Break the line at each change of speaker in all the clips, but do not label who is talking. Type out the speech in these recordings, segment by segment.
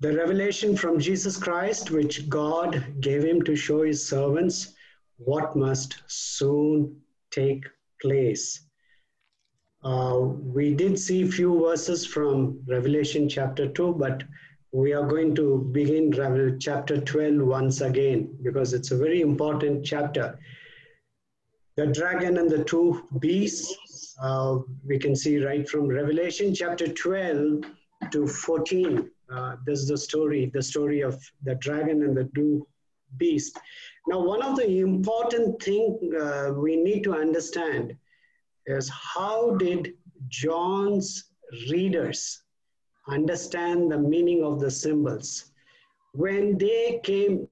the revelation from Jesus Christ, which God gave him to show his servants what must soon take place. Uh, we did see a few verses from Revelation chapter 2, but we are going to begin chapter 12 once again because it's a very important chapter. The dragon and the two beasts, uh, we can see right from Revelation chapter 12 to 14. Uh, this is the story, the story of the dragon and the two beasts. Now, one of the important thing uh, we need to understand is how did John's readers understand the meaning of the symbols? When they came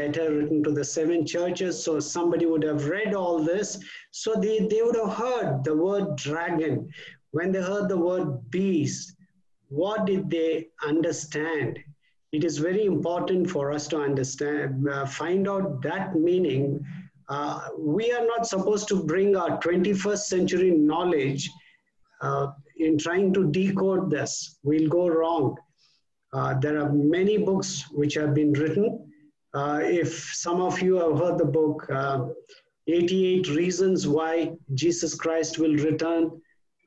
letter written to the seven churches. So somebody would have read all this. So they, they would have heard the word dragon. When they heard the word beast, what did they understand? It is very important for us to understand, uh, find out that meaning. Uh, we are not supposed to bring our 21st century knowledge uh, in trying to decode this. We'll go wrong. Uh, there are many books which have been written uh, if some of you have heard the book, uh, 88 Reasons Why Jesus Christ Will Return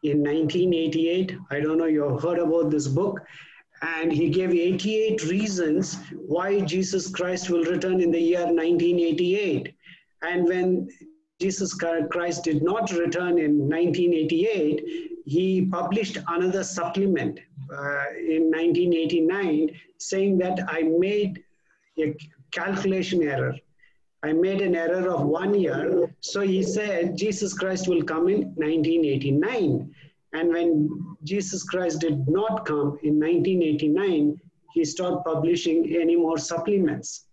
in 1988, I don't know you heard about this book. And he gave 88 reasons why Jesus Christ will return in the year 1988. And when Jesus Christ did not return in 1988, he published another supplement uh, in 1989 saying that I made a calculation error. I made an error of one year. So he said Jesus Christ will come in 1989. And when Jesus Christ did not come in 1989, he stopped publishing any more supplements.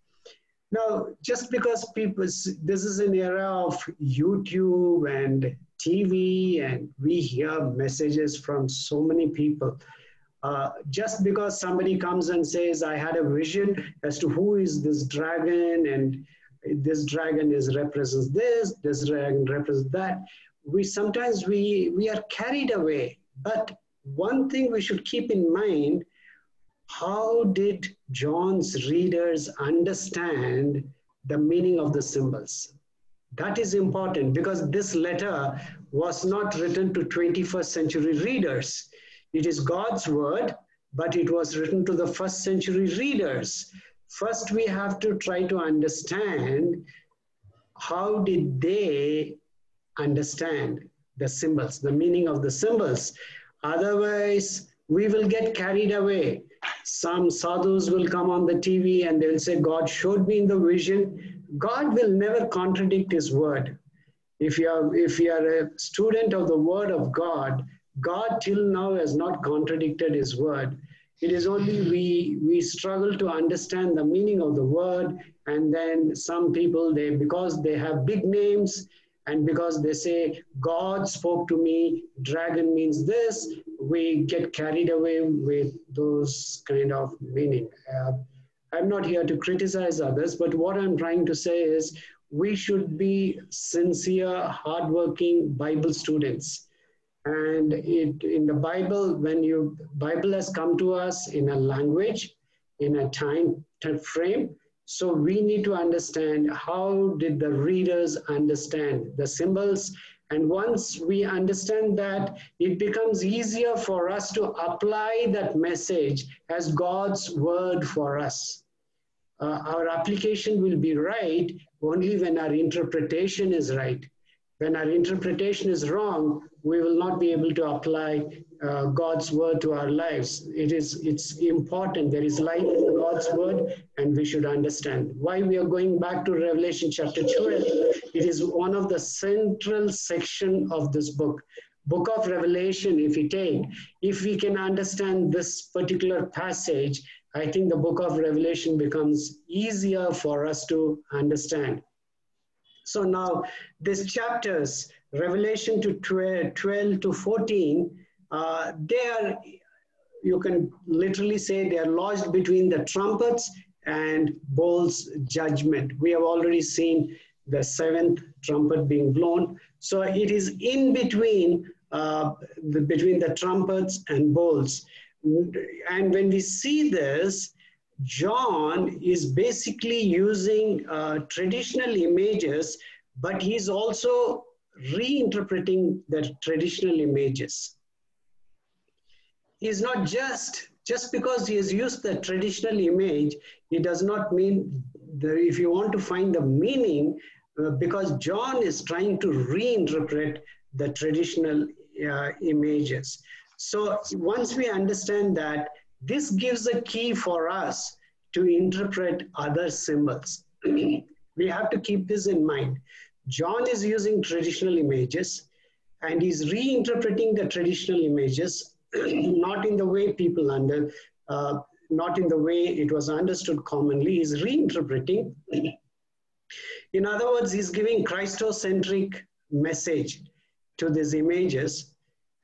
Now, just because people, this is an era of YouTube and TV, and we hear messages from so many people. Uh, just because somebody comes and says, I had a vision as to who is this dragon and this dragon is represents this, this dragon represents that, we sometimes we, we are carried away. But one thing we should keep in mind, how did John's readers understand the meaning of the symbols? That is important because this letter was not written to 21st century readers it is God's word, but it was written to the first century readers. First, we have to try to understand how did they understand the symbols, the meaning of the symbols. Otherwise, we will get carried away. Some sadhus will come on the TV and they'll say, God showed me in the vision. God will never contradict his word. If you are, if you are a student of the word of God, God till now has not contradicted his word. It is only we, we struggle to understand the meaning of the word. And then some people, they because they have big names and because they say, God spoke to me, dragon means this, we get carried away with those kind of meaning. Uh, I'm not here to criticize others, but what I'm trying to say is we should be sincere, hardworking Bible students and it, in the Bible, when you Bible has come to us in a language, in a time, time frame, so we need to understand how did the readers understand the symbols. And once we understand that, it becomes easier for us to apply that message as God's word for us. Uh, our application will be right only when our interpretation is right. When our interpretation is wrong, we will not be able to apply uh, God's word to our lives. It is it's important. There is life in God's word, and we should understand why we are going back to Revelation chapter 12. It is one of the central section of this book. Book of Revelation, if we take, if we can understand this particular passage, I think the book of Revelation becomes easier for us to understand. So now these chapters, Revelation to 12 to 14, uh, they are, you can literally say they are lodged between the trumpets and bowls judgment. We have already seen the seventh trumpet being blown. So it is in between uh, the, between the trumpets and bowls. And when we see this, John is basically using uh, traditional images, but he's also reinterpreting the traditional images. He's not just, just because he has used the traditional image, it does not mean that if you want to find the meaning, uh, because John is trying to reinterpret the traditional uh, images. So once we understand that, this gives a key for us to interpret other symbols. we have to keep this in mind. John is using traditional images and he's reinterpreting the traditional images, not in the way people under, uh, not in the way it was understood commonly. He's reinterpreting. in other words, he's giving Christocentric message to these images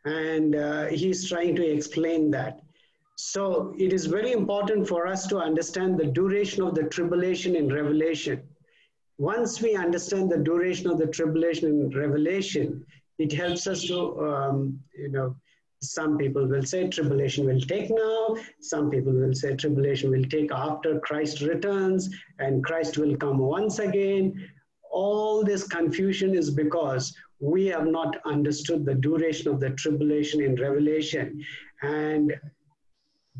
and uh, he's trying to explain that. So it is very important for us to understand the duration of the tribulation in Revelation. Once we understand the duration of the tribulation in Revelation, it helps us to, um, you know, some people will say tribulation will take now. Some people will say tribulation will take after Christ returns and Christ will come once again. All this confusion is because we have not understood the duration of the tribulation in Revelation. And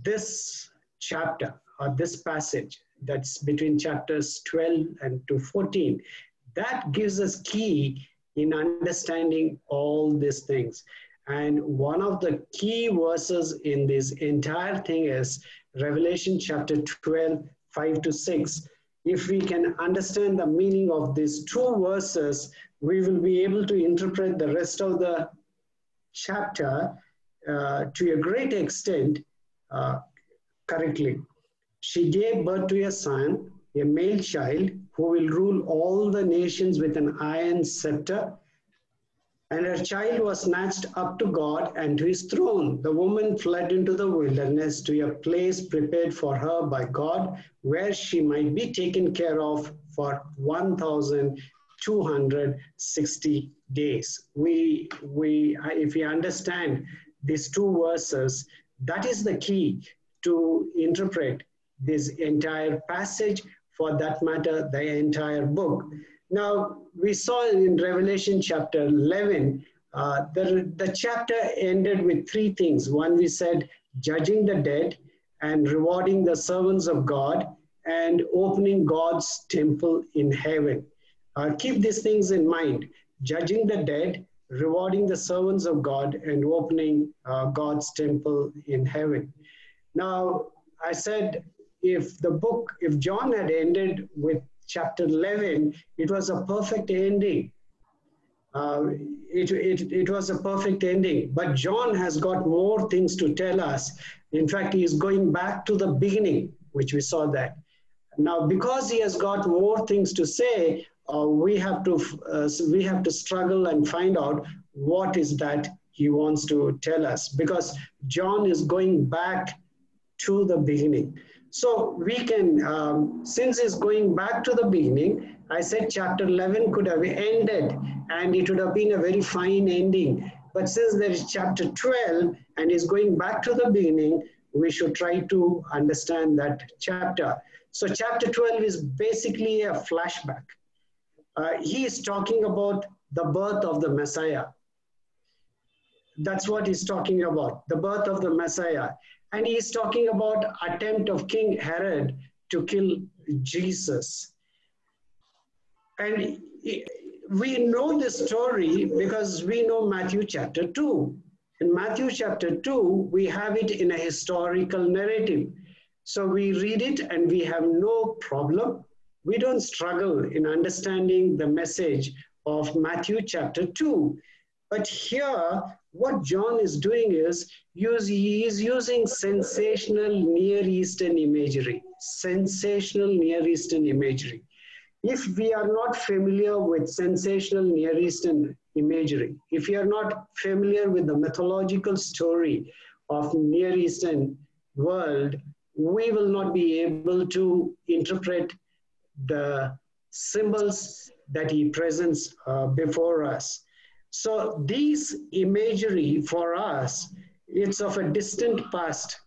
this chapter or this passage that's between chapters 12 and to 14, that gives us key in understanding all these things. And one of the key verses in this entire thing is Revelation chapter 12, 5 to 6. If we can understand the meaning of these two verses, we will be able to interpret the rest of the chapter uh, to a great extent uh, correctly. She gave birth to a son, a male child, who will rule all the nations with an iron scepter. And her child was snatched up to God and to his throne. The woman fled into the wilderness to a place prepared for her by God, where she might be taken care of for 1,260 days. We, we, if we understand these two verses, that is the key to interpret this entire passage, for that matter, the entire book. Now, we saw in Revelation chapter 11, uh, the, the chapter ended with three things. One, we said, judging the dead and rewarding the servants of God and opening God's temple in heaven. Uh, keep these things in mind judging the dead, rewarding the servants of God, and opening uh, God's temple in heaven. Now, I said if the book, if John had ended with chapter 11, it was a perfect ending. Uh, it, it, it was a perfect ending. But John has got more things to tell us. In fact, he is going back to the beginning, which we saw that. Now, because he has got more things to say, uh, we have to uh, we have to struggle and find out what is that he wants to tell us. Because John is going back to the beginning. So we can, um, since it's going back to the beginning, I said chapter 11 could have ended and it would have been a very fine ending. But since there is chapter 12 and is going back to the beginning, we should try to understand that chapter. So chapter 12 is basically a flashback. Uh, he is talking about the birth of the Messiah. That's what he's talking about, the birth of the Messiah and he is talking about attempt of king herod to kill jesus. And we know this story because we know matthew chapter 2 in matthew chapter 2 we have it in a historical narrative. So we read it and we have no problem. We don't struggle in understanding the message of matthew chapter 2 but here what John is doing is use, he is using sensational Near Eastern imagery, sensational Near Eastern imagery. If we are not familiar with sensational Near Eastern imagery, if you are not familiar with the mythological story of Near Eastern world, we will not be able to interpret the symbols that he presents uh, before us. So these imagery for us, it's of a distant past.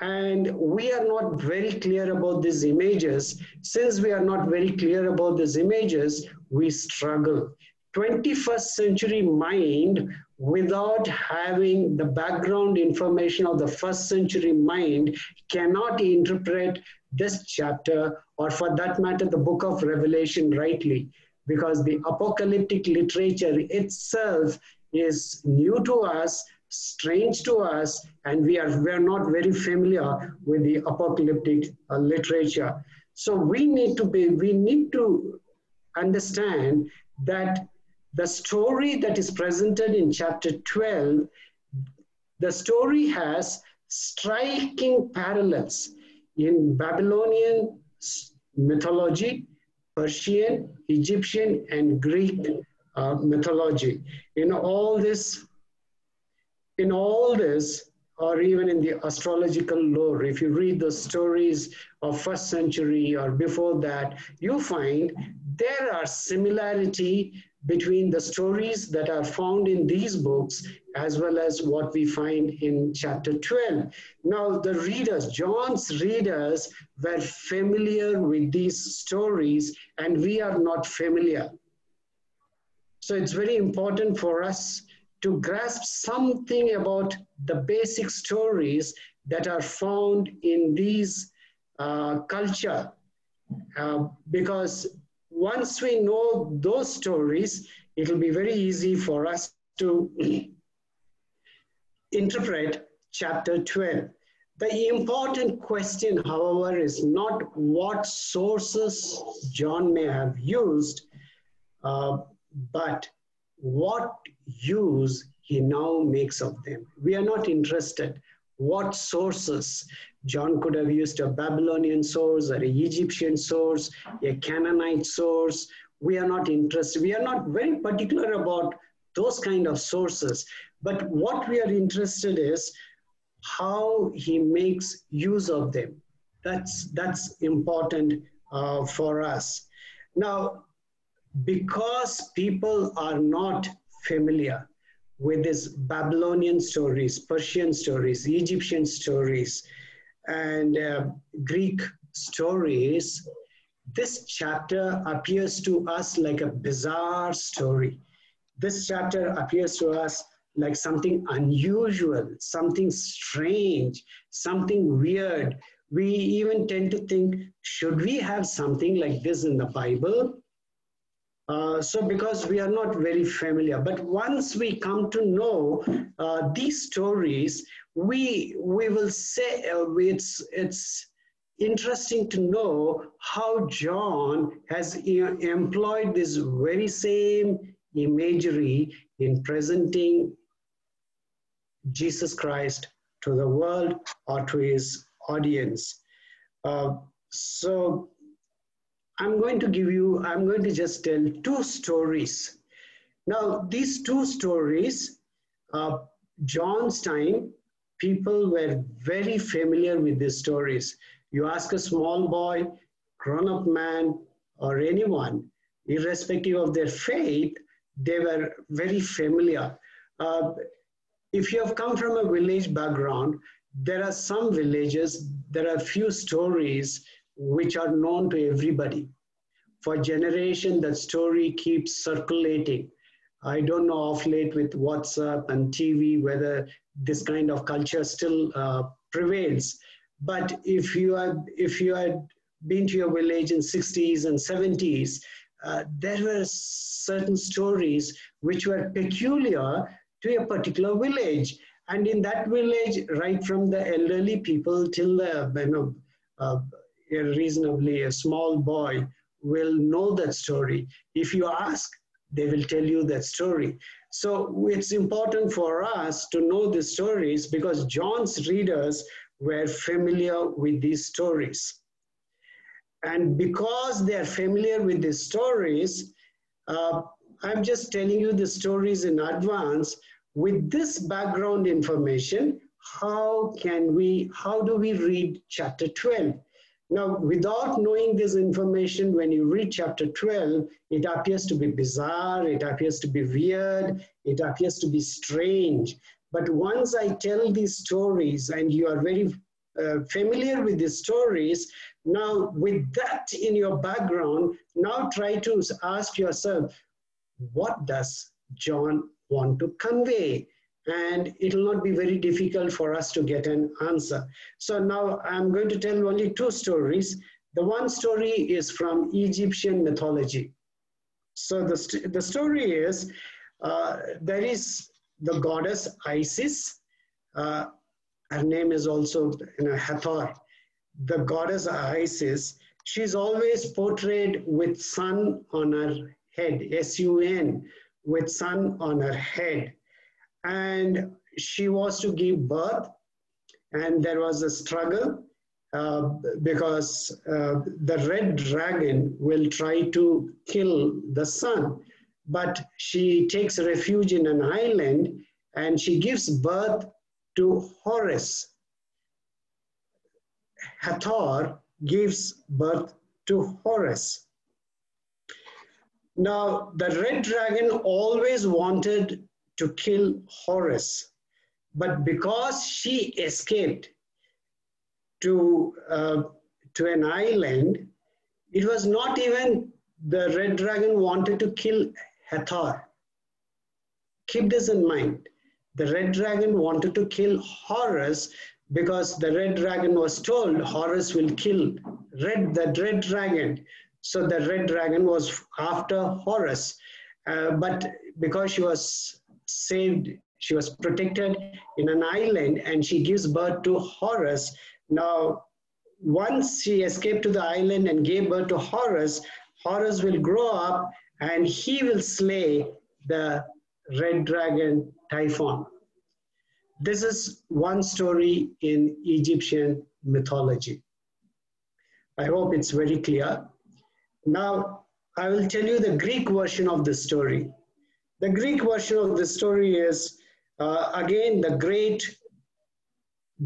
And we are not very clear about these images. Since we are not very clear about these images, we struggle. 21st century mind without having the background information of the first century mind cannot interpret this chapter or for that matter the book of revelation rightly because the apocalyptic literature itself is new to us strange to us and we are we are not very familiar with the apocalyptic uh, literature. So we need to be we need to understand that the story that is presented in chapter 12, the story has striking parallels in Babylonian mythology, Persian, Egyptian, and Greek uh, mythology. In all this, in all this, or even in the astrological lore, if you read the stories of first century or before that, you find there are similarity between the stories that are found in these books as well as what we find in chapter 12. Now, the readers, John's readers, were familiar with these stories, and we are not familiar. So, it's very important for us to grasp something about the basic stories that are found in these uh, culture uh, because once we know those stories, it will be very easy for us to interpret chapter 12. The important question, however, is not what sources John may have used, uh, but what use he now makes of them. We are not interested what sources John could have used a Babylonian source or an Egyptian source, a Canaanite source. We are not interested. We are not very particular about those kind of sources. But what we are interested is how he makes use of them. That's, that's important uh, for us. Now, because people are not familiar with these Babylonian stories, Persian stories, Egyptian stories, and uh, Greek stories, this chapter appears to us like a bizarre story. This chapter appears to us like something unusual, something strange, something weird. We even tend to think, should we have something like this in the Bible? Uh, so because we are not very familiar, but once we come to know uh, these stories, we we will say uh, it's it's interesting to know how John has employed this very same imagery in presenting Jesus Christ to the world or to his audience. Uh, so I'm going to give you, I'm going to just tell two stories. Now, these two stories, uh, John's time, people were very familiar with these stories. You ask a small boy, grown up man, or anyone, irrespective of their faith, they were very familiar. Uh, if you have come from a village background, there are some villages, there are few stories which are known to everybody. For generation, that story keeps circulating. I don't know of late with WhatsApp and TV whether this kind of culture still uh, prevails. But if you had if you had been to your village in 60s and 70s, uh, there were certain stories which were peculiar to a particular village. And in that village, right from the elderly people till the you know, uh, a reasonably a small boy will know that story. If you ask, they will tell you that story. So it's important for us to know the stories because John's readers were familiar with these stories. And because they are familiar with these stories, uh, I'm just telling you the stories in advance. With this background information, how can we, how do we read chapter 12? Now, without knowing this information, when you read chapter 12, it appears to be bizarre, it appears to be weird, it appears to be strange. But once I tell these stories and you are very uh, familiar with these stories, now with that in your background, now try to ask yourself, what does John want to convey? and it will not be very difficult for us to get an answer. So now I'm going to tell only two stories. The one story is from Egyptian mythology. So the, st the story is, uh, there is the goddess Isis. Uh, her name is also you know, Hathor. The goddess Isis, she's always portrayed with sun on her head, S-U-N, with sun on her head. And she was to give birth and there was a struggle uh, because uh, the red dragon will try to kill the sun. But she takes refuge in an island and she gives birth to horus. Hathor gives birth to horus now the red dragon always wanted to kill Horus. But because she escaped to, uh, to an island, it was not even the red dragon wanted to kill Hathor. Keep this in mind. The red dragon wanted to kill Horus because the red dragon was told Horus will kill red, the red dragon. So the red dragon was after Horus. Uh, but because she was saved, she was protected in an island and she gives birth to Horus. Now, once she escaped to the island and gave birth to Horus, Horus will grow up and he will slay the red dragon Typhon. This is one story in Egyptian mythology. I hope it's very clear. Now, I will tell you the Greek version of the story. The Greek version of the story is uh, again the great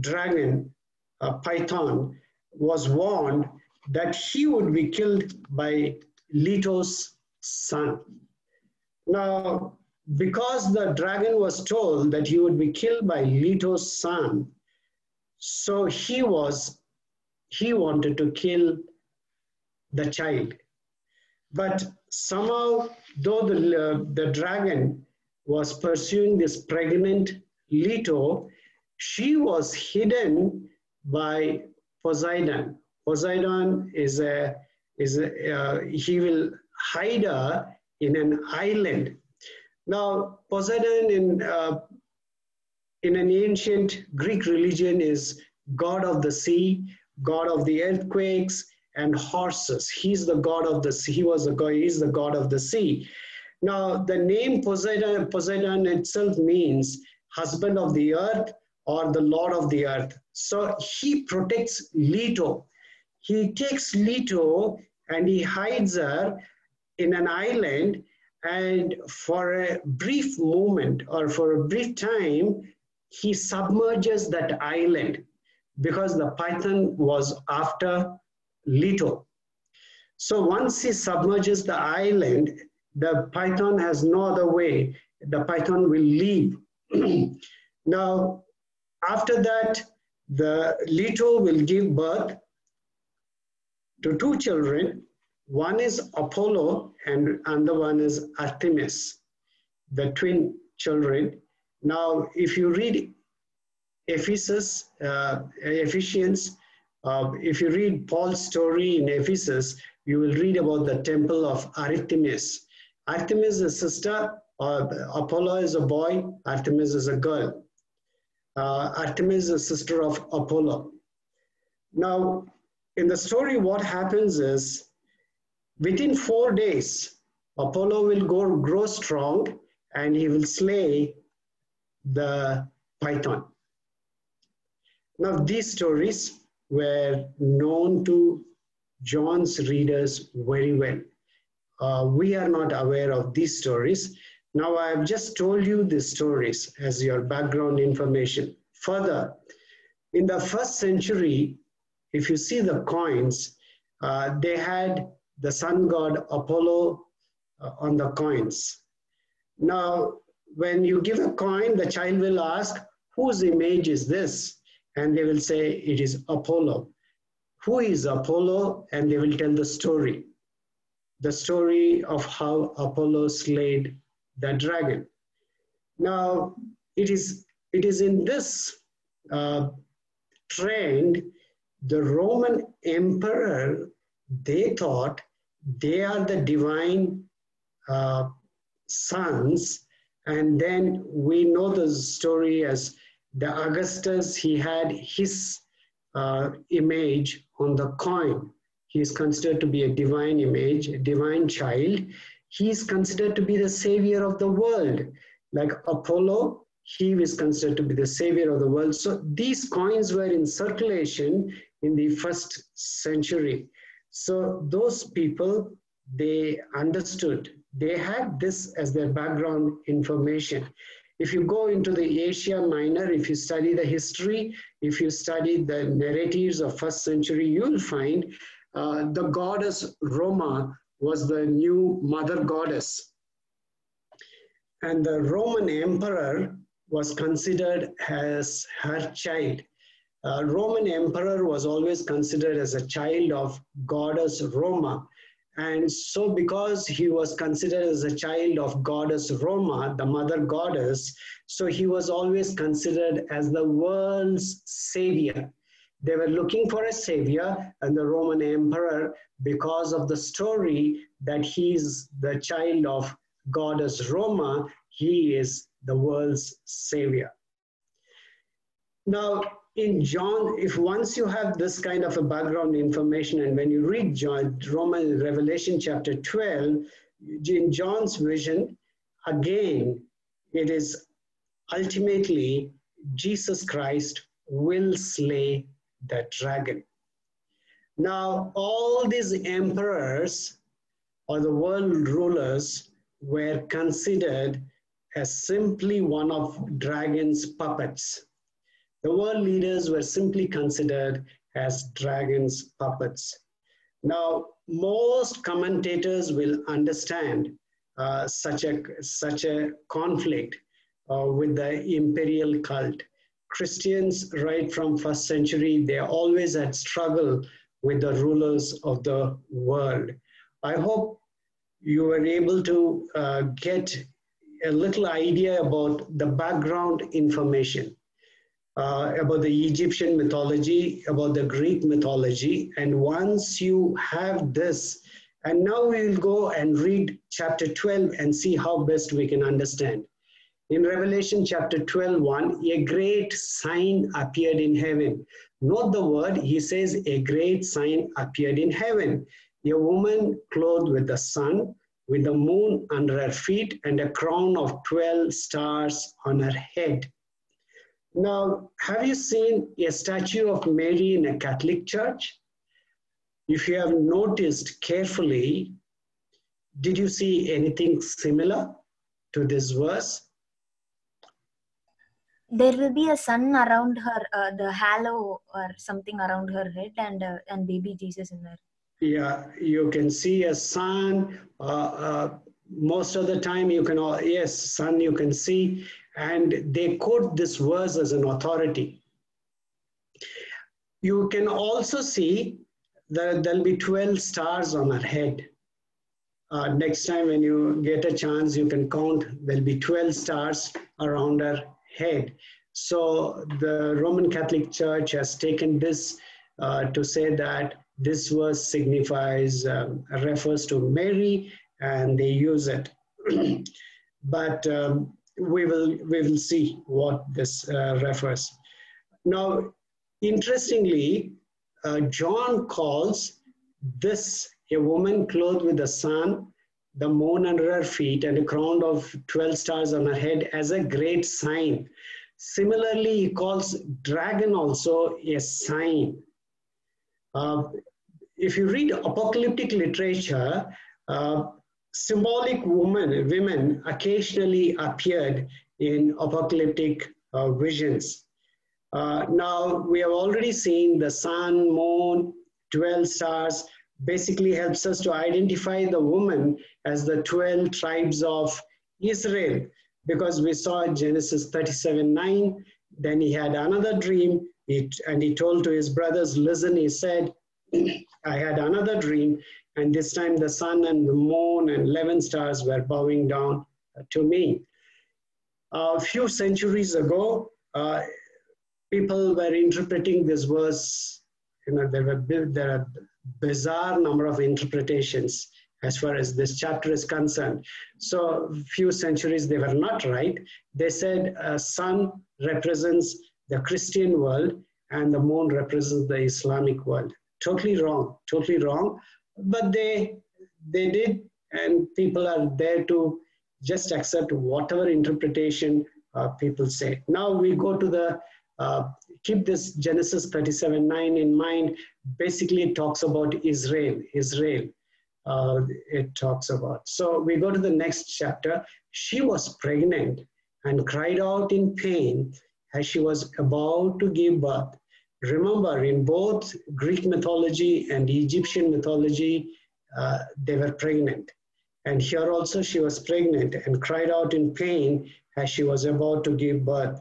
dragon, uh, Python, was warned that he would be killed by Leto's son. Now, because the dragon was told that he would be killed by Leto's son, so he was, he wanted to kill the child. But somehow though the, uh, the dragon was pursuing this pregnant Leto, she was hidden by Poseidon. Poseidon is a, is a, uh, he will hide her in an island. Now, Poseidon in, uh, in an ancient Greek religion is god of the sea, god of the earthquakes, and horses. He's the god of the sea. He was a god, he's the god of the sea. Now, the name Poseidon, Poseidon itself means husband of the earth or the lord of the earth. So he protects Leto. He takes Leto and he hides her in an island and for a brief moment or for a brief time, he submerges that island because the python was after Leto. So once he submerges the island, the python has no other way. The python will leave. now, after that, the Leto will give birth to two children. One is Apollo and another one is Artemis, the twin children. Now, if you read Ephesus, uh, Ephesians uh, if you read Paul's story in Ephesus, you will read about the temple of Artemis. Artemis is a sister, uh, Apollo is a boy, Artemis is a girl. Uh, Artemis is a sister of Apollo. Now, in the story, what happens is within four days, Apollo will go, grow strong and he will slay the python. Now, these stories were known to John's readers very well. Uh, we are not aware of these stories. Now, I have just told you these stories as your background information. Further, in the first century, if you see the coins, uh, they had the sun god Apollo uh, on the coins. Now, when you give a coin, the child will ask, whose image is this? And they will say, it is Apollo. Who is Apollo? And they will tell the story. The story of how Apollo slayed the dragon. Now, it is, it is in this uh, trend, the Roman emperor, they thought they are the divine uh, sons. And then we know the story as the Augustus, he had his uh, image on the coin. He is considered to be a divine image, a divine child. He is considered to be the savior of the world. Like Apollo, he was considered to be the savior of the world. So these coins were in circulation in the first century. So those people, they understood, they had this as their background information. If you go into the Asia Minor, if you study the history, if you study the narratives of first century, you'll find uh, the goddess Roma was the new mother goddess. And the Roman emperor was considered as her child. Uh, Roman emperor was always considered as a child of goddess Roma. And so, because he was considered as a child of goddess Roma, the mother goddess, so he was always considered as the world's savior. They were looking for a savior, and the Roman emperor, because of the story that he's the child of goddess Roma, he is the world's savior. Now, in John, if once you have this kind of a background information, and when you read John, Roman Revelation chapter 12, in John's vision, again, it is ultimately Jesus Christ will slay the dragon. Now, all these emperors or the world rulers were considered as simply one of dragon's puppets the world leaders were simply considered as dragons' puppets. Now, most commentators will understand uh, such, a, such a conflict uh, with the imperial cult. Christians, right from first century, they always had struggle with the rulers of the world. I hope you were able to uh, get a little idea about the background information uh, about the Egyptian mythology, about the Greek mythology. And once you have this, and now we will go and read chapter 12 and see how best we can understand. In Revelation chapter 12, 1, a great sign appeared in heaven. Note the word, he says, a great sign appeared in heaven. A woman clothed with the sun, with the moon under her feet, and a crown of 12 stars on her head. Now, have you seen a statue of Mary in a Catholic church? If you have noticed carefully, did you see anything similar to this verse?
There will be a sun around her, uh, the halo or something around her head, and uh, and baby Jesus in there.
Yeah, you can see a sun. Uh, uh most of the time, you can. All yes, sun you can see, and they quote this verse as an authority. You can also see that there'll be 12 stars on her head. Uh, next time when you get a chance, you can count, there'll be 12 stars around her head. So the Roman Catholic Church has taken this uh, to say that this verse signifies, um, refers to Mary, and they use it. but um, we will we will see what this uh, refers. Now, interestingly, uh, John calls this a woman clothed with the sun, the moon under her feet, and a crown of 12 stars on her head as a great sign. Similarly, he calls dragon also a sign. Uh, if you read apocalyptic literature, uh, symbolic women, women occasionally appeared in apocalyptic uh, visions. Uh, now, we have already seen the sun, moon, 12 stars basically helps us to identify the woman as the 12 tribes of Israel because we saw Genesis 37 9. Then he had another dream it, and he told to his brothers, Listen, he said, I had another dream, and this time the sun and the moon and 11 stars were bowing down to me. A few centuries ago, uh, people were interpreting this verse, you know, there were there are bizarre number of interpretations as far as this chapter is concerned. So few centuries they were not right. They said uh, sun represents the Christian world and the moon represents the Islamic world. Totally wrong, totally wrong. But they they did, and people are there to just accept whatever interpretation uh, people say. Now we go to the uh, keep this Genesis 37 9 in mind. Basically, it talks about Israel. Israel, uh, it talks about. So we go to the next chapter. She was pregnant and cried out in pain as she was about to give birth. Remember, in both Greek mythology and Egyptian mythology, uh, they were pregnant. And here also she was pregnant and cried out in pain as she was about to give birth.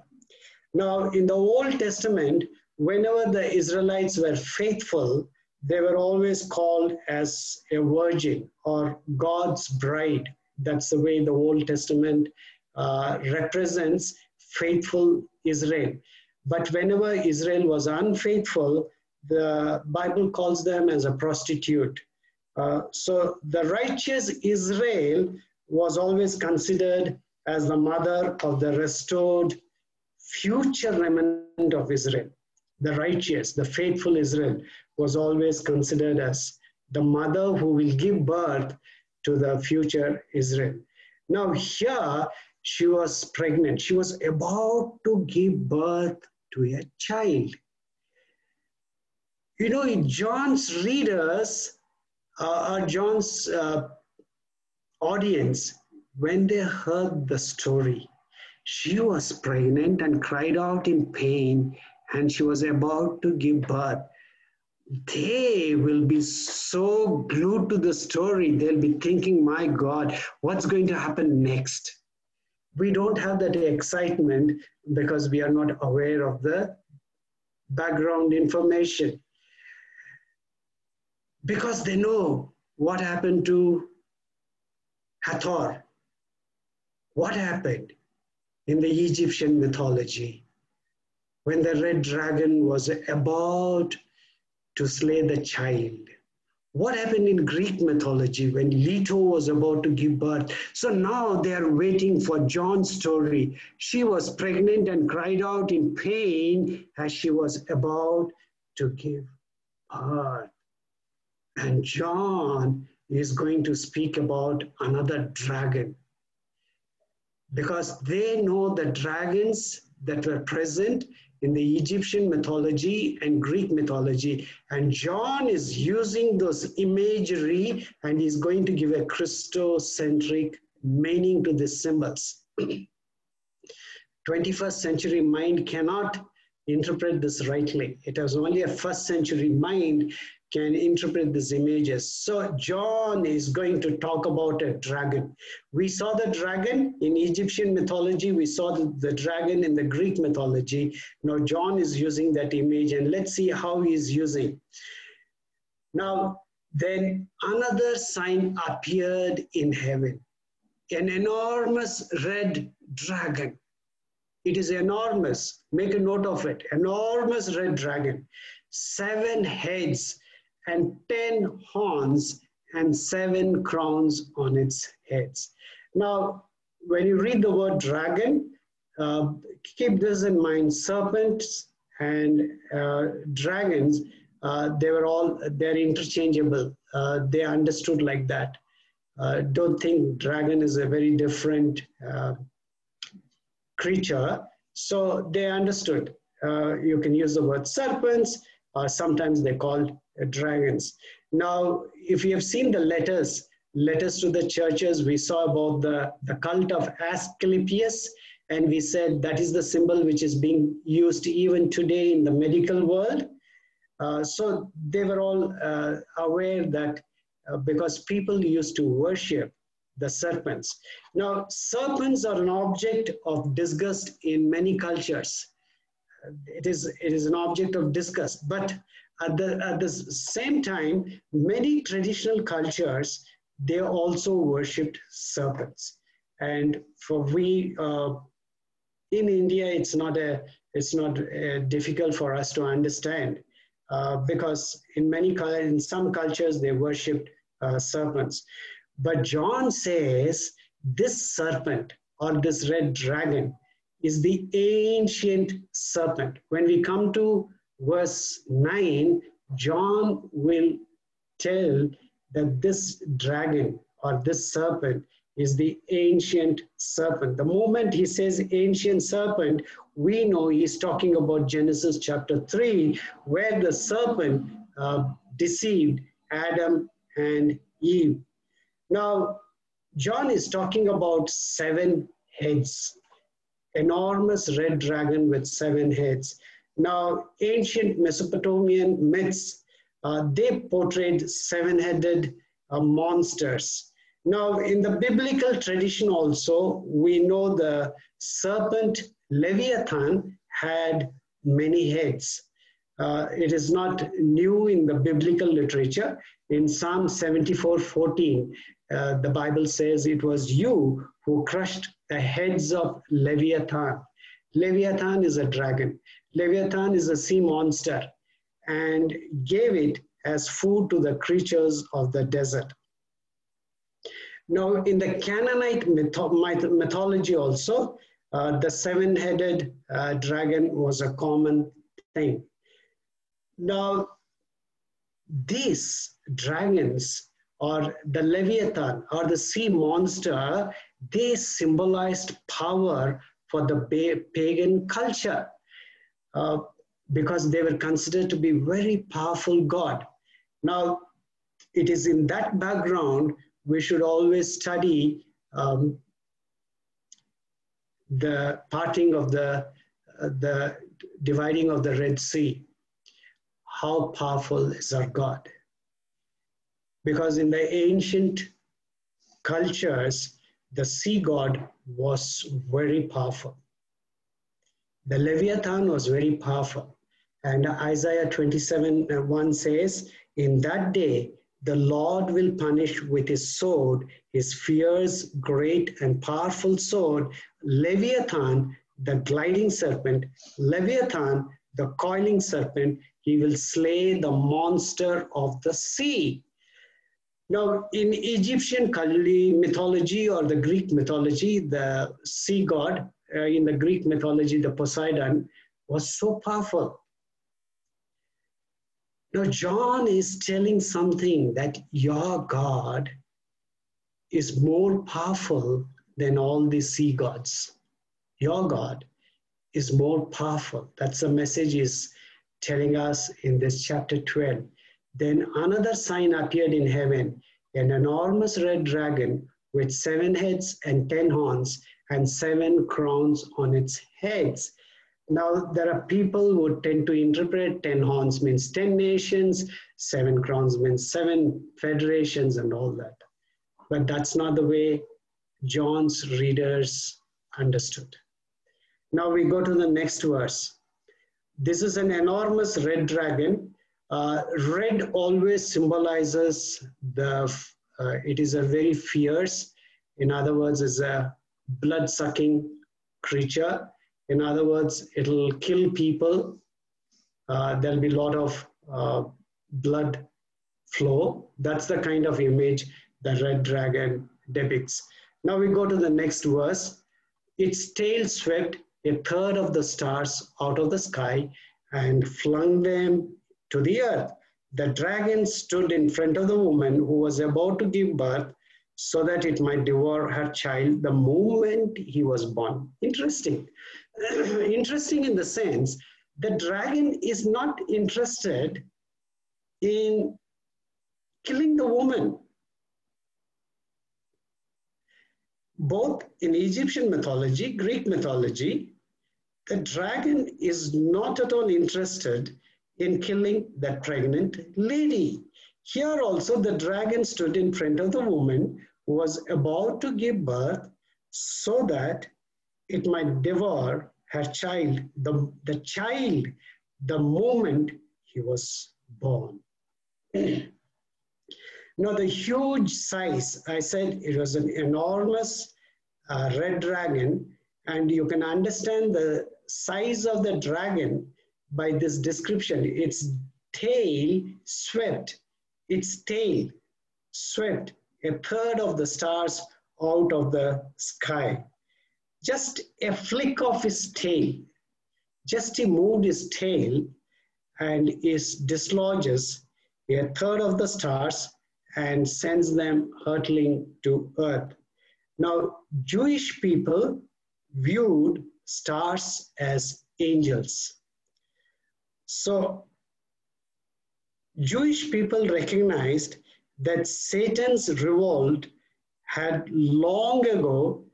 Now, in the Old Testament, whenever the Israelites were faithful, they were always called as a virgin or God's bride. That's the way the Old Testament uh, represents faithful Israel. But whenever Israel was unfaithful, the Bible calls them as a prostitute. Uh, so the righteous Israel was always considered as the mother of the restored future remnant of Israel, the righteous, the faithful Israel, was always considered as the mother who will give birth to the future Israel. Now, here she was pregnant. She was about to give birth to a child. You know, John's readers uh, or John's uh, audience, when they heard the story, she was pregnant and cried out in pain, and she was about to give birth. They will be so glued to the story, they'll be thinking, my God, what's going to happen next? We don't have that excitement because we are not aware of the background information. Because they know what happened to Hathor. What happened? in the Egyptian mythology when the red dragon was about to slay the child. What happened in Greek mythology when Leto was about to give birth? So now they are waiting for John's story. She was pregnant and cried out in pain as she was about to give birth. And John is going to speak about another dragon because they know the dragons that were present in the Egyptian mythology and Greek mythology. And John is using those imagery and he's going to give a Christocentric meaning to the symbols. 21st century mind cannot interpret this rightly. It has only a first century mind can interpret these images. So John is going to talk about a dragon. We saw the dragon in Egyptian mythology. We saw the, the dragon in the Greek mythology. Now John is using that image and let's see how he's using. Now, then another sign appeared in heaven. An enormous red dragon. It is enormous. Make a note of it. Enormous red dragon. Seven heads and ten horns and seven crowns on its heads. Now, when you read the word dragon, uh, keep this in mind. Serpents and uh, dragons, uh, they were all, they're interchangeable. Uh, they understood like that. Uh, don't think dragon is a very different uh, creature. So they understood. you can use the word serpents, sometimes they're called dragons. Now, if you have seen the letters, letters to the churches, we saw about the, the cult of Asclepius And we said that is the symbol which is being used even today in the medical world. Uh, so they were all uh, aware that uh, because people used to worship the serpents. Now, serpents are an object of disgust in many cultures. It is, it is an object of disgust. But at the, at the same time, many traditional cultures, they also worshipped serpents. And for we, uh, in India, it's not, a, it's not uh, difficult for us to understand uh, because in many, in some cultures, they worshipped uh, serpents. But John says this serpent or this red dragon is the ancient serpent. When we come to verse 9, John will tell that this dragon or this serpent is the ancient serpent. The moment he says ancient serpent, we know he's talking about Genesis chapter 3, where the serpent uh, deceived Adam and Eve. Now, John is talking about seven heads, enormous red dragon with seven heads. Now, ancient Mesopotamian myths, uh, they portrayed seven-headed uh, monsters. Now, in the biblical tradition also, we know the serpent Leviathan had many heads. Uh, it is not new in the biblical literature. In Psalm 74 14, uh, the Bible says it was you who crushed the heads of Leviathan. Leviathan is a dragon. Leviathan is a sea monster and gave it as food to the creatures of the desert. Now, in the Canaanite myth mythology also, uh, the seven-headed uh, dragon was a common thing. Now, these dragons or the Leviathan or the sea monster, they symbolized power for the pagan culture uh, because they were considered to be very powerful God. Now, it is in that background we should always study um, the parting of the, uh, the dividing of the Red Sea. How powerful is our God? because in the ancient cultures, the sea god was very powerful. The Leviathan was very powerful. And Isaiah 27 uh, 1 says, In that day, the Lord will punish with his sword, his fierce, great, and powerful sword, Leviathan, the gliding serpent, Leviathan, the coiling serpent, he will slay the monster of the sea. Now, in Egyptian mythology or the Greek mythology, the sea god, uh, in the Greek mythology, the Poseidon, was so powerful. Now, John is telling something that your God is more powerful than all the sea gods. Your God is more powerful. That's the message is telling us in this chapter 12. Then another sign appeared in heaven an enormous red dragon with seven heads and ten horns and seven crowns on its heads. Now, there are people who tend to interpret 10 horns means 10 nations, seven crowns means seven federations, and all that. But that's not the way John's readers understood. Now we go to the next verse. This is an enormous red dragon uh, red always symbolizes the, uh, it is a very fierce, in other words, is a blood sucking creature. In other words, it'll kill people. Uh, there'll be a lot of uh, blood flow. That's the kind of image the red dragon depicts. Now we go to the next verse. Its tail swept a third of the stars out of the sky and flung them to the earth. The dragon stood in front of the woman who was about to give birth so that it might devour her child the moment he was born. Interesting. Interesting in the sense the dragon is not interested in killing the woman. both in Egyptian mythology, Greek mythology, the dragon is not at all interested in killing that pregnant lady. Here also, the dragon stood in front of the woman who was about to give birth so that it might devour her child, the, the child, the moment he was born. now, the huge size, I said it was an enormous uh, red dragon, and you can understand the size of the dragon by this description. Its tail swept, its tail swept a third of the stars out of the sky. Just a flick of his tail, just he moved his tail and is dislodges a third of the stars and sends them hurtling to earth. Now, Jewish people viewed stars as angels. So, Jewish people recognized that Satan's revolt had long ago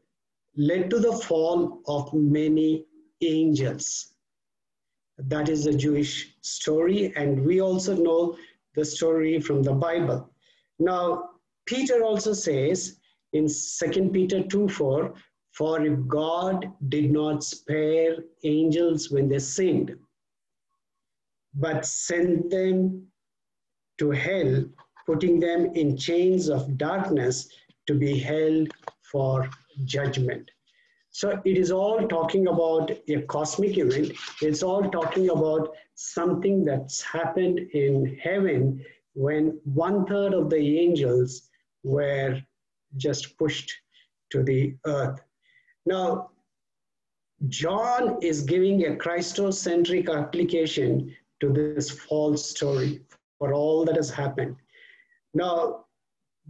led to the fall of many angels. That is a Jewish story, and we also know the story from the Bible. Now, Peter also says in 2 Peter 2 4, for if God did not spare angels when they sinned, but sent them to hell, putting them in chains of darkness to be held for judgment. So it is all talking about a cosmic event. It's all talking about something that's happened in heaven when one third of the angels were just pushed to the earth. Now, John is giving a Christocentric application to this false story for all that has happened. Now,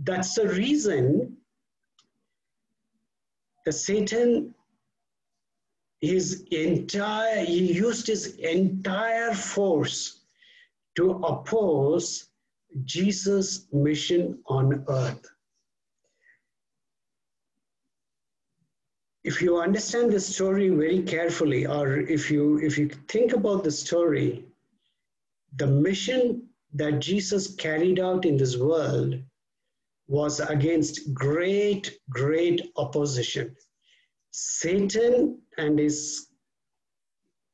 that's the reason the Satan his entire he used his entire force to oppose Jesus' mission on earth. If you understand the story very carefully, or if you if you think about the story, the mission that Jesus carried out in this world was against great, great opposition. Satan and his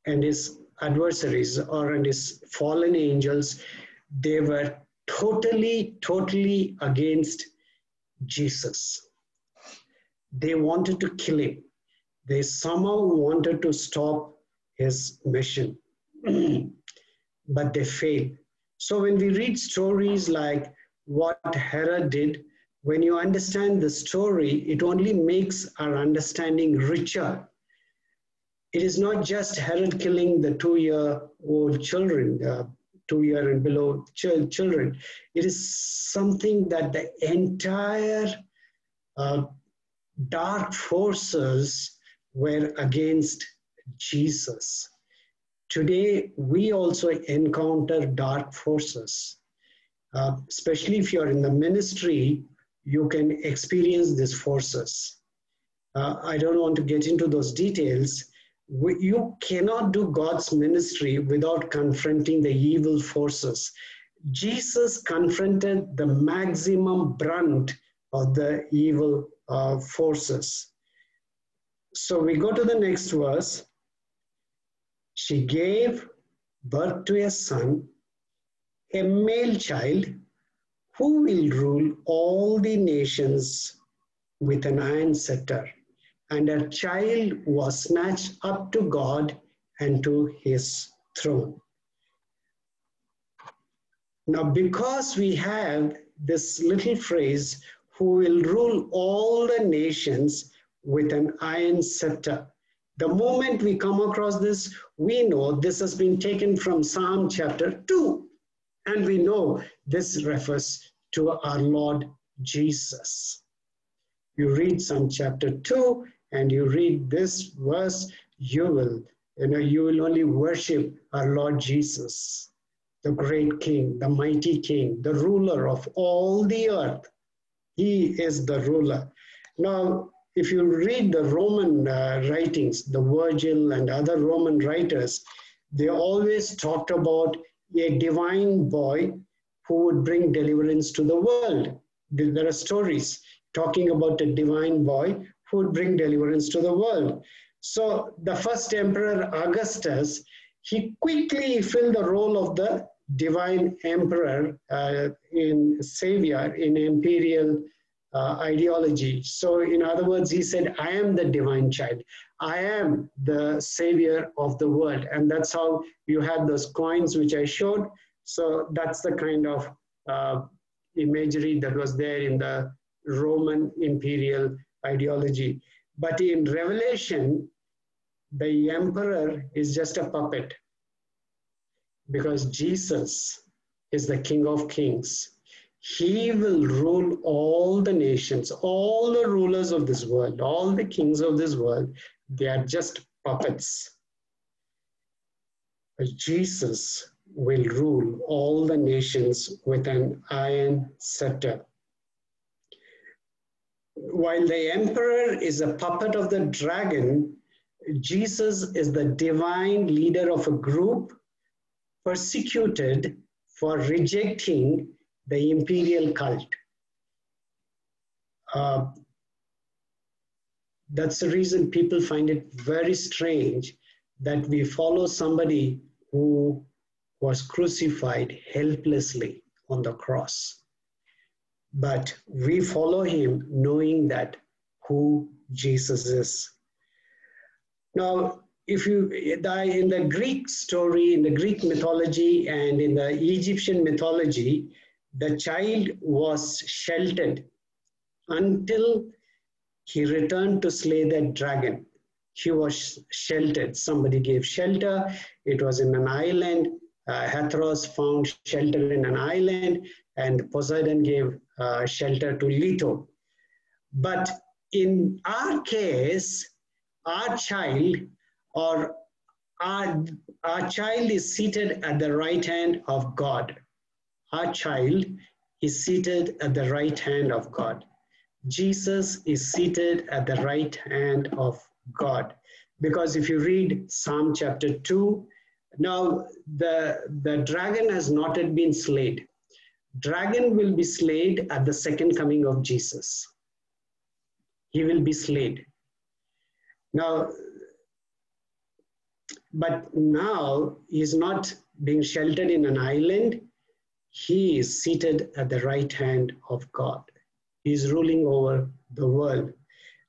and his adversaries or and his fallen angels, they were totally, totally against Jesus. They wanted to kill him. They somehow wanted to stop his mission, but they fail. So when we read stories like what Herod did, when you understand the story, it only makes our understanding richer. It is not just Herod killing the two year old children, uh, two year and below ch- children. It is something that the entire uh, dark forces were against Jesus. Today, we also encounter dark forces. Uh, especially if you're in the ministry, you can experience these forces. Uh, I don't want to get into those details. You cannot do God's ministry without confronting the evil forces. Jesus confronted the maximum brunt of the evil uh, forces. So we go to the next verse. She gave birth to a son a male child who will rule all the nations with an iron scepter. And a child was snatched up to God and to his throne. Now, because we have this little phrase, who will rule all the nations with an iron scepter. The moment we come across this, we know this has been taken from Psalm chapter 2. And we know this refers to our Lord Jesus. You read Psalm chapter 2 and you read this verse, you will, you know, you will only worship our Lord Jesus, the great King, the mighty King, the ruler of all the earth. He is the ruler. Now, if you read the Roman uh, writings, the Virgil and other Roman writers, they always talked about a divine boy who would bring deliverance to the world. There are stories talking about a divine boy who would bring deliverance to the world. So the first emperor Augustus, he quickly filled the role of the divine emperor uh, in savior in imperial uh, ideology. So, in other words, he said, I am the divine child. I am the savior of the world. And that's how you had those coins which I showed. So, that's the kind of uh, imagery that was there in the Roman imperial ideology. But in Revelation, the emperor is just a puppet because Jesus is the King of Kings he will rule all the nations, all the rulers of this world, all the kings of this world. They are just puppets. But Jesus will rule all the nations with an iron scepter. While the emperor is a puppet of the dragon, Jesus is the divine leader of a group persecuted for rejecting the imperial cult. Uh, that's the reason people find it very strange that we follow somebody who was crucified helplessly on the cross. But we follow him knowing that who Jesus is. Now, if you in the Greek story, in the Greek mythology, and in the Egyptian mythology, the child was sheltered until he returned to slay the dragon. He was sheltered. Somebody gave shelter. It was in an island. Uh, Hathros found shelter in an island, and Poseidon gave uh, shelter to Leto. But in our case, our child or our, our child is seated at the right hand of God our child is seated at the right hand of God. Jesus is seated at the right hand of God. Because if you read Psalm chapter 2, now the, the dragon has not yet been slayed. Dragon will be slayed at the second coming of Jesus. He will be slayed. Now, but now he's not being sheltered in an island he is seated at the right hand of God. He is ruling over the world.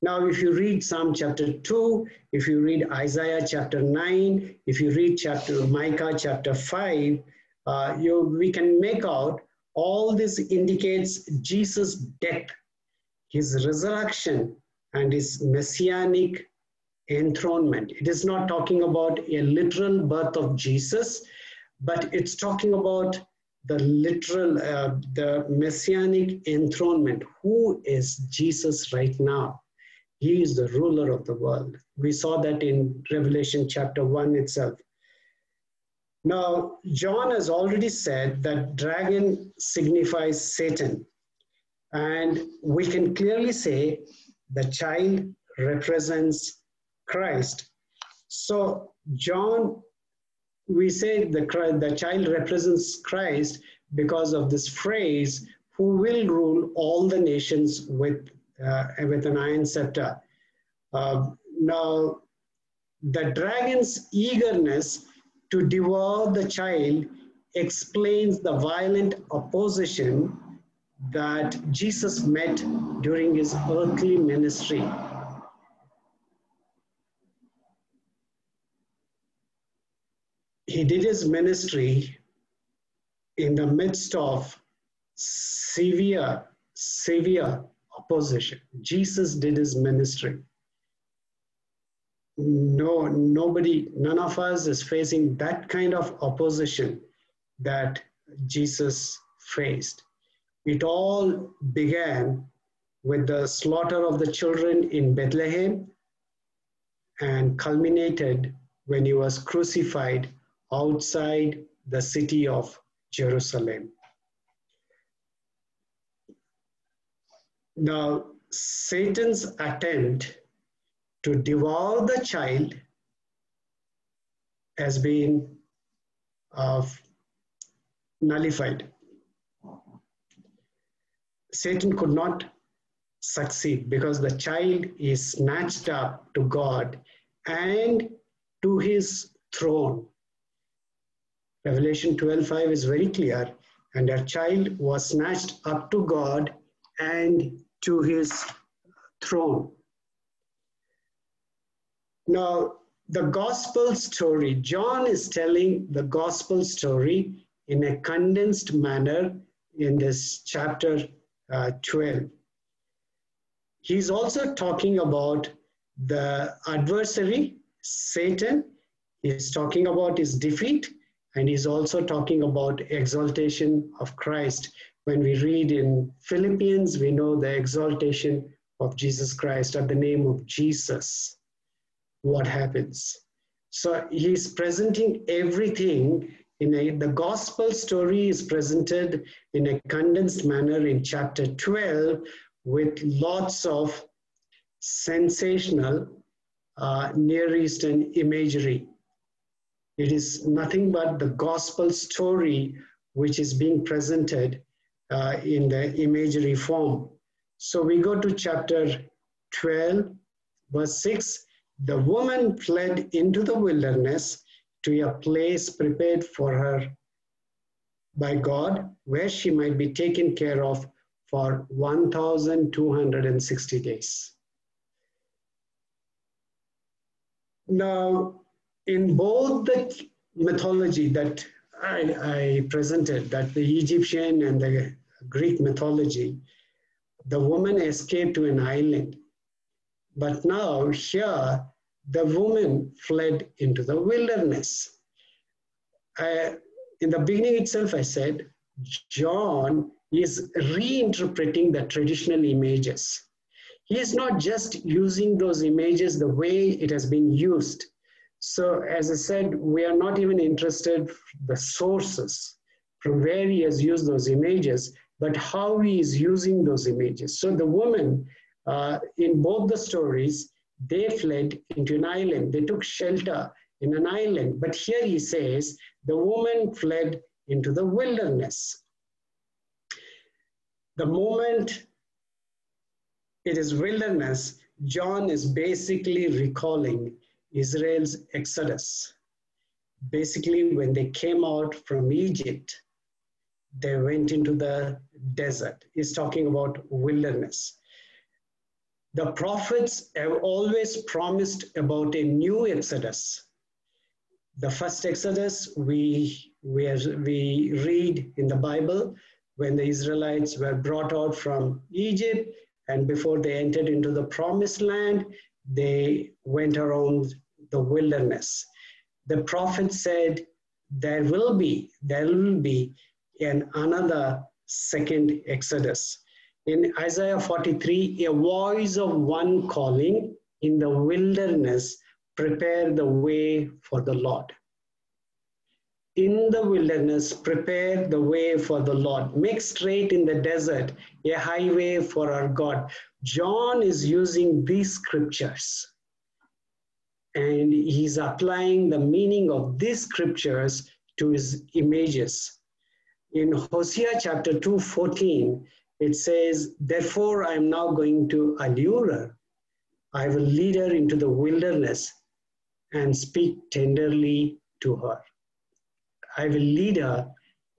Now, if you read Psalm chapter 2, if you read Isaiah chapter 9, if you read chapter Micah chapter 5, uh, you, we can make out all this indicates Jesus' death, his resurrection, and his messianic enthronement. It is not talking about a literal birth of Jesus, but it's talking about the literal, uh, the messianic enthronement. Who is Jesus right now? He is the ruler of the world. We saw that in Revelation chapter 1 itself. Now, John has already said that dragon signifies Satan. And we can clearly say the child represents Christ. So, John we say the, the child represents Christ because of this phrase, who will rule all the nations with, uh, with an iron scepter. Uh, now, the dragon's eagerness to devour the child explains the violent opposition that Jesus met during his earthly ministry. He did his ministry in the midst of severe, severe opposition. Jesus did his ministry. No, nobody, none of us is facing that kind of opposition that Jesus faced. It all began with the slaughter of the children in Bethlehem and culminated when he was crucified outside the city of Jerusalem. Now, Satan's attempt to devour the child has been uh, nullified. Satan could not succeed because the child is snatched up to God and to his throne. Revelation 12:5 is very clear, and a child was snatched up to God and to his throne. Now, the gospel story, John is telling the gospel story in a condensed manner in this chapter uh, 12. He's also talking about the adversary, Satan. He's talking about his defeat, and he's also talking about exaltation of Christ. When we read in Philippians, we know the exaltation of Jesus Christ at the name of Jesus. What happens? So he's presenting everything in a, the gospel story is presented in a condensed manner in chapter 12 with lots of sensational uh, Near Eastern imagery. It is nothing but the gospel story which is being presented uh, in the imagery form. So we go to chapter 12, verse 6. The woman fled into the wilderness to a place prepared for her by God, where she might be taken care of for 1,260 days. Now, in both the mythology that I, I presented, that the Egyptian and the Greek mythology, the woman escaped to an island. But now, here, the woman fled into the wilderness. Uh, in the beginning itself, I said, John is reinterpreting the traditional images. He is not just using those images the way it has been used. So, as I said, we are not even interested the sources from where he has used those images, but how he is using those images. So, the woman uh, in both the stories they fled into an island. They took shelter in an island. But here he says the woman fled into the wilderness. The moment it is wilderness, John is basically recalling Israel's exodus. Basically, when they came out from Egypt, they went into the desert. He's talking about wilderness. The prophets have always promised about a new Exodus. The first Exodus we, we, we read in the Bible when the Israelites were brought out from Egypt and before they entered into the promised land, they went around the wilderness. The prophet said, there will be, there will be an another second Exodus. In Isaiah 43, a voice of one calling in the wilderness, prepare the way for the Lord. In the wilderness, prepare the way for the Lord. Make straight in the desert a highway for our God. John is using these scriptures and he's applying the meaning of these scriptures to his images. In Hosea chapter 2 14, it says, Therefore, I am now going to allure her. I will lead her into the wilderness and speak tenderly to her. I will lead her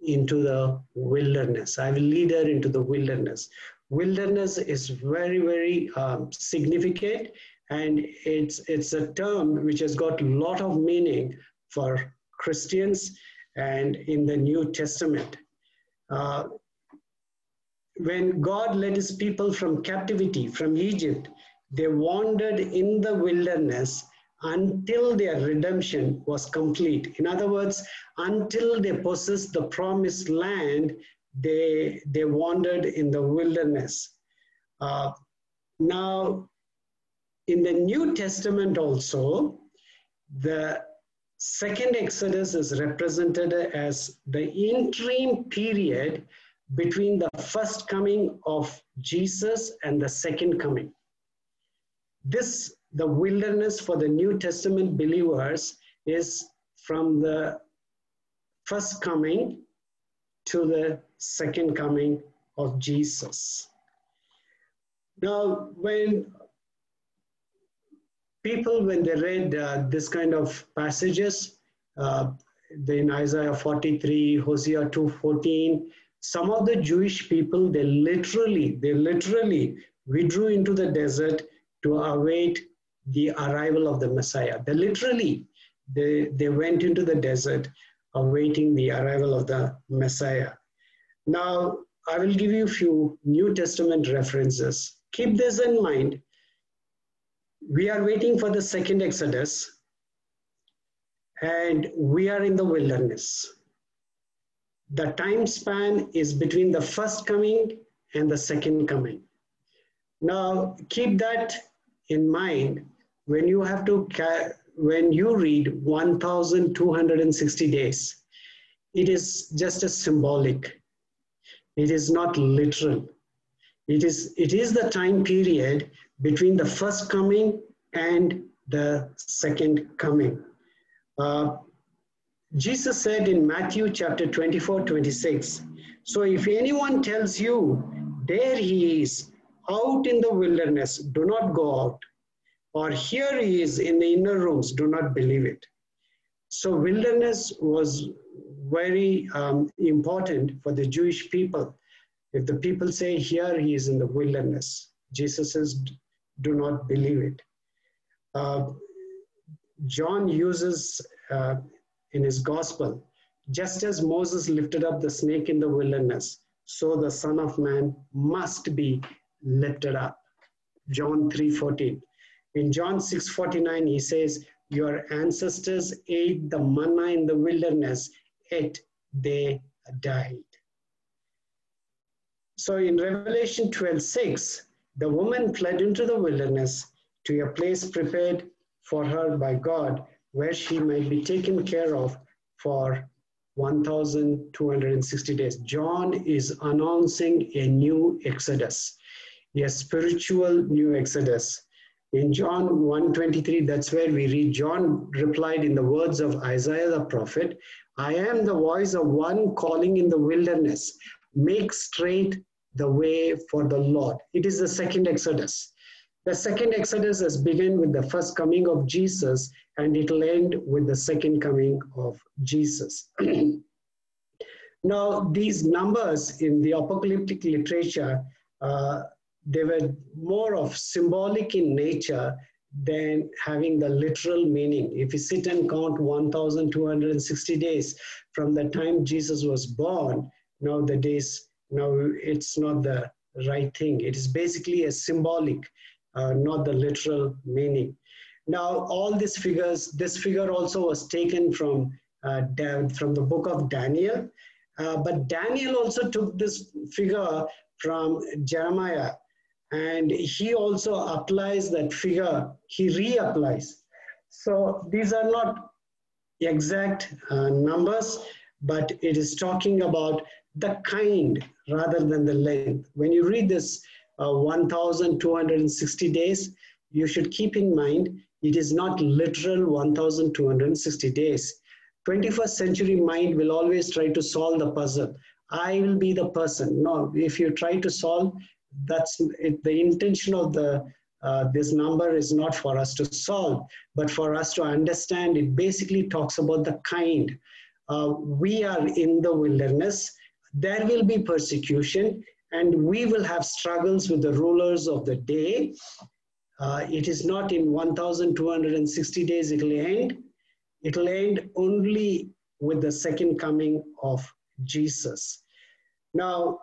into the wilderness. I will lead her into the wilderness. Wilderness is very, very um, significant, and it's it's a term which has got a lot of meaning for Christians and in the New Testament. Uh, when God led his people from captivity, from Egypt, they wandered in the wilderness until their redemption was complete. In other words, until they possessed the promised land, they, they wandered in the wilderness. Uh, now, in the New Testament also, the second Exodus is represented as the interim period between the first coming of Jesus and the second coming. This, the wilderness for the New Testament believers, is from the first coming to the second coming of Jesus. Now, when people, when they read uh, this kind of passages, uh, in Isaiah 43, Hosea 2.14, some of the Jewish people, they literally, they literally withdrew into the desert to await the arrival of the Messiah. They literally, they, they went into the desert awaiting the arrival of the Messiah. Now, I will give you a few New Testament references. Keep this in mind. We are waiting for the second Exodus, and we are in the wilderness. The time span is between the first coming and the second coming. Now, keep that in mind when you have to when you read 1260 days it is just a symbolic. It is not literal. It is it is the time period between the first coming and the second coming. Uh, jesus said in matthew chapter 24 26 so if anyone tells you there he is out in the wilderness do not go out or here he is in the inner rooms, do not believe it. So wilderness was very um, important for the Jewish people. If the people say here he is in the wilderness, Jesus says, do not believe it. Uh, John uses uh, in his gospel, just as Moses lifted up the snake in the wilderness, so the Son of Man must be lifted up. John 3:14. In John 6:49, he says, Your ancestors ate the manna in the wilderness, yet they died. So in Revelation 12:6, the woman fled into the wilderness to a place prepared for her by God, where she might be taken care of for 1260 days. John is announcing a new exodus, a spiritual new exodus. In John 1:23, that's where we read John replied in the words of Isaiah the prophet, I am the voice of one calling in the wilderness, make straight the way for the Lord. It is the second Exodus. The second Exodus has begun with the first coming of Jesus and it will end with the second coming of Jesus. now, these numbers in the apocalyptic literature uh, they were more of symbolic in nature than having the literal meaning. If you sit and count 1,260 days from the time Jesus was born, now the days, now it's not the right thing. It is basically a symbolic, uh, not the literal meaning. Now, all these figures, this figure also was taken from, uh, from the book of Daniel, uh, but Daniel also took this figure from Jeremiah and he also applies that figure, he reapplies. So these are not exact uh, numbers, but it is talking about the kind rather than the length. When you read this uh, 1,260 days, you should keep in mind it is not literal 1,260 days. 21st century mind will always try to solve the puzzle. I will be the person. No, if you try to solve, that's it, the intention of the uh, this number is not for us to solve, but for us to understand. It basically talks about the kind. Uh, we are in the wilderness. There will be persecution, and we will have struggles with the rulers of the day. Uh, it is not in 1,260 days it will end. It will end only with the second coming of Jesus. Now,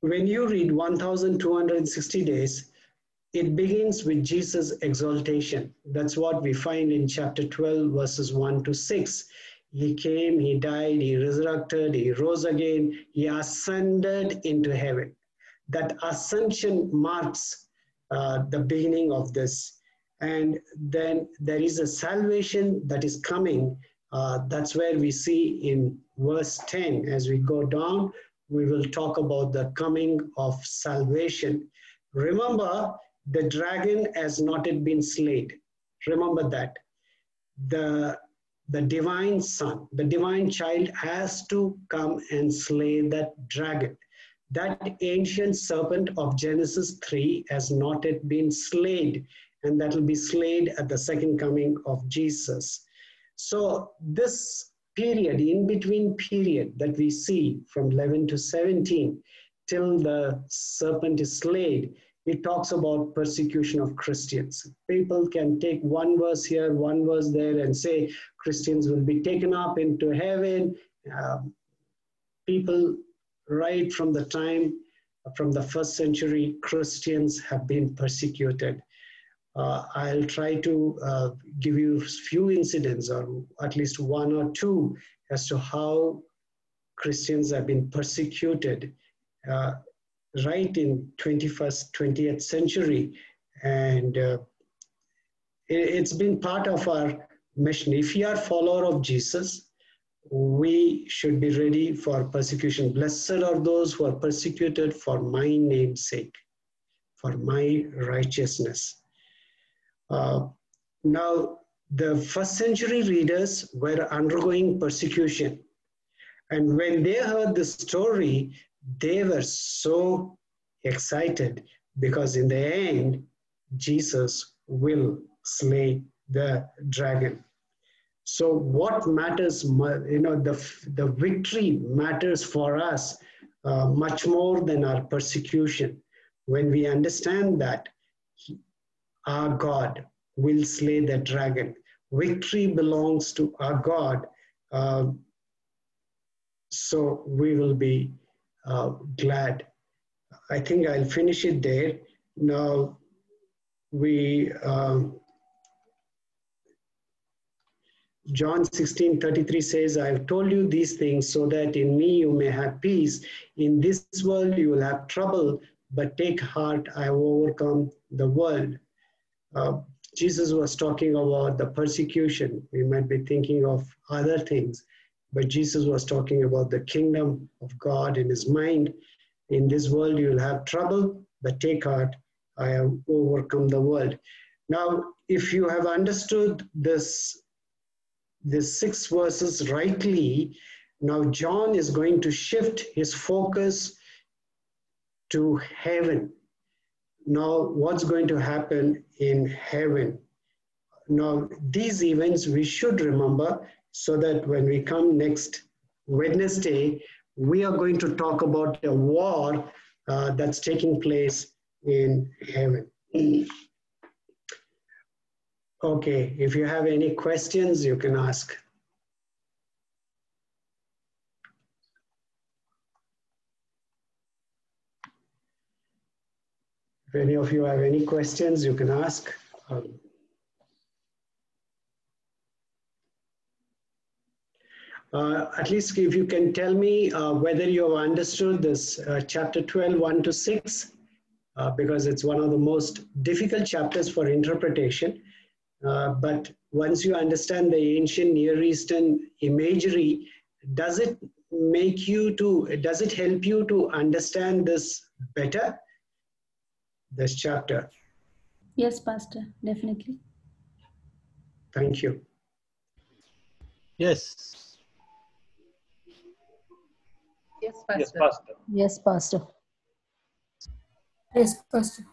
when you read 1260 days, it begins with Jesus' exaltation. That's what we find in chapter 12, verses 1 to 6. He came, he died, he resurrected, he rose again, he ascended into heaven. That ascension marks uh, the beginning of this. And then there is a salvation that is coming. Uh, that's where we see in verse 10. As we go down, we will talk about the coming of salvation. Remember, the dragon has not yet been slayed. Remember that. The, the divine son, the divine child has to come and slay that dragon. That ancient serpent of Genesis 3 has not yet been slayed, and that will be slayed at the second coming of Jesus. So, this period, in between period that we see from 11 to 17 till the serpent is slayed, it talks about persecution of Christians. People can take one verse here, one verse there, and say Christians will be taken up into heaven. Uh, people, right from the time from the first century, Christians have been persecuted. Uh, I'll try to uh, give you a few incidents, or at least one or two, as to how Christians have been persecuted uh, right in 21st, 20th century. And it, it's been part of our mission. If you are follower of Jesus, we should be ready for persecution. Blessed are those who are persecuted for my name's sake, for my righteousness. Uh, now, the first century readers were undergoing persecution. And when they heard the story, they were so excited because in the end, Jesus will slay the dragon. So what matters, you know, the, the victory matters for us uh, much more than our persecution. When we understand that our God will slay the dragon, victory belongs to our God. Uh, so we will be uh, glad. I think I'll finish it there. Now we um, John 16 33 says, I have told you these things so that in me you may have peace. In this world you will have trouble, but take heart, I have overcome the world. Uh, Jesus was talking about the persecution. We might be thinking of other things, but Jesus was talking about the kingdom of God in his mind. In this world you will have trouble, but take heart, I have overcome the world. Now, if you have understood this the six verses rightly, now John is going to shift his focus to heaven. Now, what's going to happen in heaven? Now, these events we should remember so that when we come next Wednesday, we are going to talk about a war uh, that's taking place in heaven. Okay, if you have any questions, you can ask. If any of you have any questions, you can ask. Um, uh, at least if you can tell me uh, whether you have understood this uh, chapter 12, 1 to 6, uh, because it's one of the most difficult chapters for interpretation. Uh, but once you understand the ancient Near Eastern imagery, does it make you to, does it help you to understand this better? This chapter.
Yes, Pastor, definitely.
Thank you.
Yes.
Yes, Pastor.
Yes, Pastor.
Yes, Pastor.
Yes, Pastor.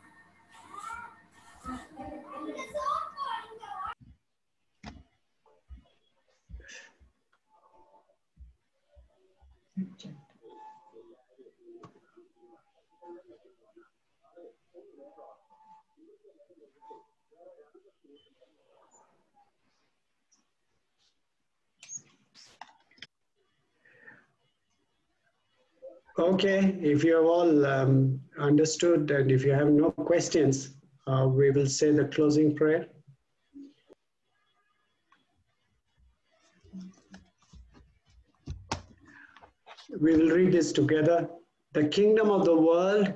Okay, if you have all um, understood and if you have no questions, uh, we will say the closing prayer. We will read this together. The kingdom of the world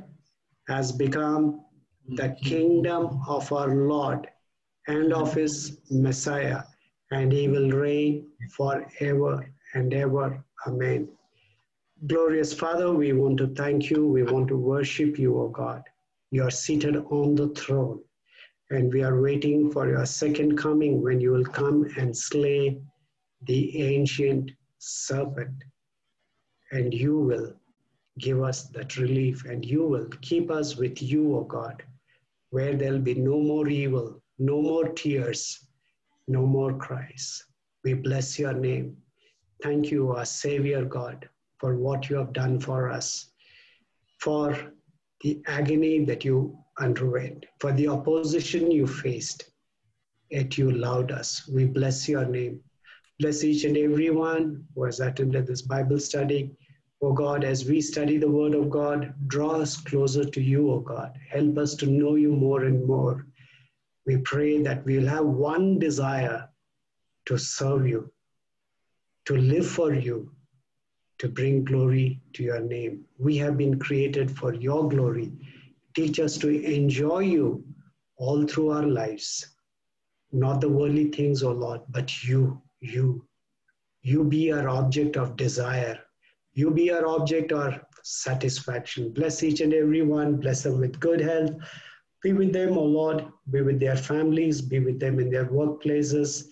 has become the kingdom of our Lord and of his Messiah, and he will reign forever and ever. Amen. Glorious Father, we want to thank you. We want to worship you, O God. You are seated on the throne, and we are waiting for your second coming when you will come and slay the ancient serpent, and you will give us that relief, and you will keep us with you, O God, where there'll be no more evil, no more tears, no more cries. We bless your name. Thank you, our Savior God for what you have done for us, for the agony that you underwent, for the opposition you faced, yet you loved us. We bless your name. Bless each and every one who has attended this Bible study. O God, as we study the Word of God, draw us closer to you, O God. Help us to know you more and more. We pray that we'll have one desire to serve you, to live for you, to bring glory to your name. We have been created for your glory. Teach us to enjoy you all through our lives. Not the worldly things, O oh Lord, but you, you. You be our object of desire. You be our object of satisfaction. Bless each and every one. Bless them with good health. Be with them, O oh Lord. Be with their families. Be with them in their workplaces.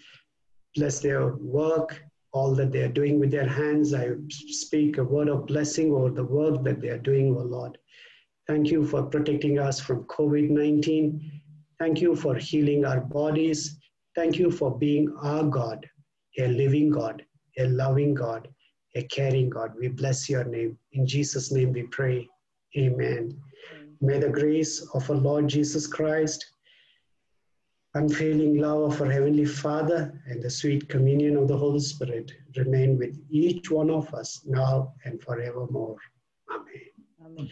Bless their work all that they are doing with their hands. I speak a word of blessing over the work that they are doing, O oh Lord. Thank you for protecting us from COVID 19. Thank you for healing our bodies. Thank you for being our God, a living God, a loving God, a caring God. We bless your name. In Jesus' name we pray. Amen. May the grace of our Lord Jesus Christ unfailing love of our Heavenly Father and the sweet communion of the Holy Spirit remain with each one of us now and forevermore. Amen. Amen.